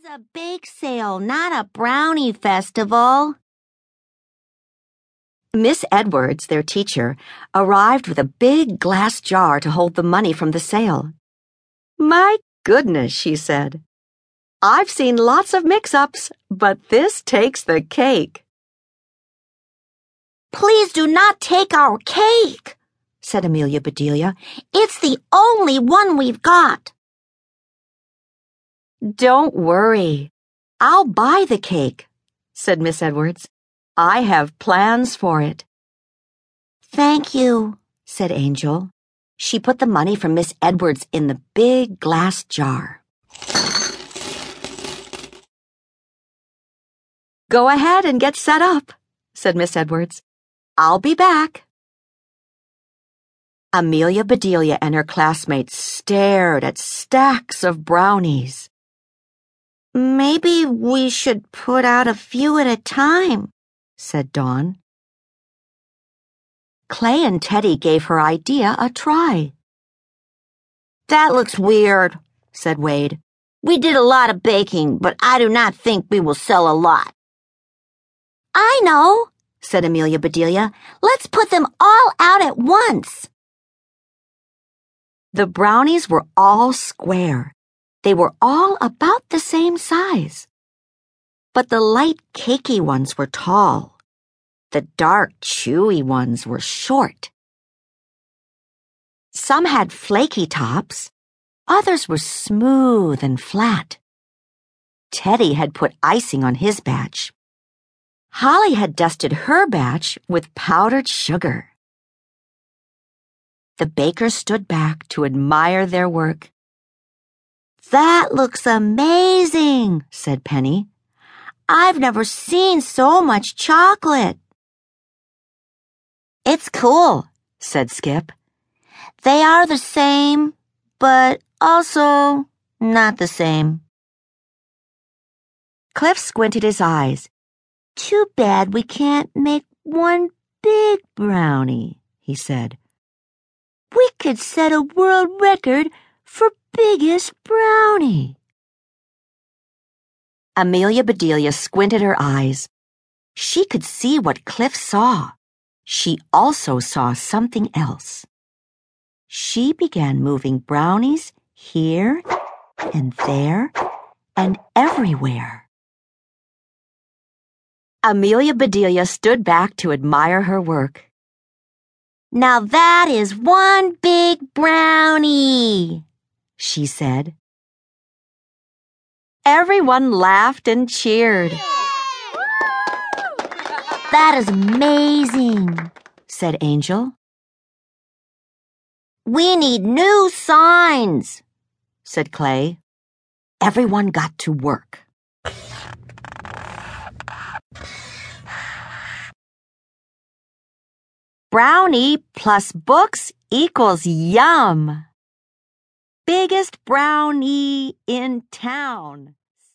is a bake sale, not a brownie festival. Miss Edwards, their teacher, arrived with a big glass jar to hold the money from the sale. My goodness, she said. I've seen lots of mix ups, but this takes the cake. Please do not take our cake, said Amelia Bedelia. It's the only one we've got. Don't worry. I'll buy the cake, said Miss Edwards. I have plans for it. Thank you, said Angel. She put the money from Miss Edwards in the big glass jar. Go ahead and get set up, said Miss Edwards. I'll be back. Amelia Bedelia and her classmates stared at stacks of brownies. Maybe we should put out a few at a time, said Dawn. Clay and Teddy gave her idea a try. That looks weird, said Wade. We did a lot of baking, but I do not think we will sell a lot. I know, said Amelia Bedelia. Let's put them all out at once. The brownies were all square. They were all about the same size. But the light cakey ones were tall. The dark chewy ones were short. Some had flaky tops. Others were smooth and flat. Teddy had put icing on his batch. Holly had dusted her batch with powdered sugar. The bakers stood back to admire their work. That looks amazing, said Penny. I've never seen so much chocolate. It's cool, said Skip. They are the same, but also not the same. Cliff squinted his eyes. Too bad we can't make one big brownie, he said. We could set a world record for biggest brownie. Amelia Bedelia squinted her eyes. She could see what Cliff saw. She also saw something else. She began moving brownies here and there and everywhere. Amelia Bedelia stood back to admire her work. Now that is one big brownie, she said. Everyone laughed and cheered. That is amazing, said Angel. We need new signs, said Clay. Everyone got to work. Brownie plus books equals yum. Biggest brownie in town.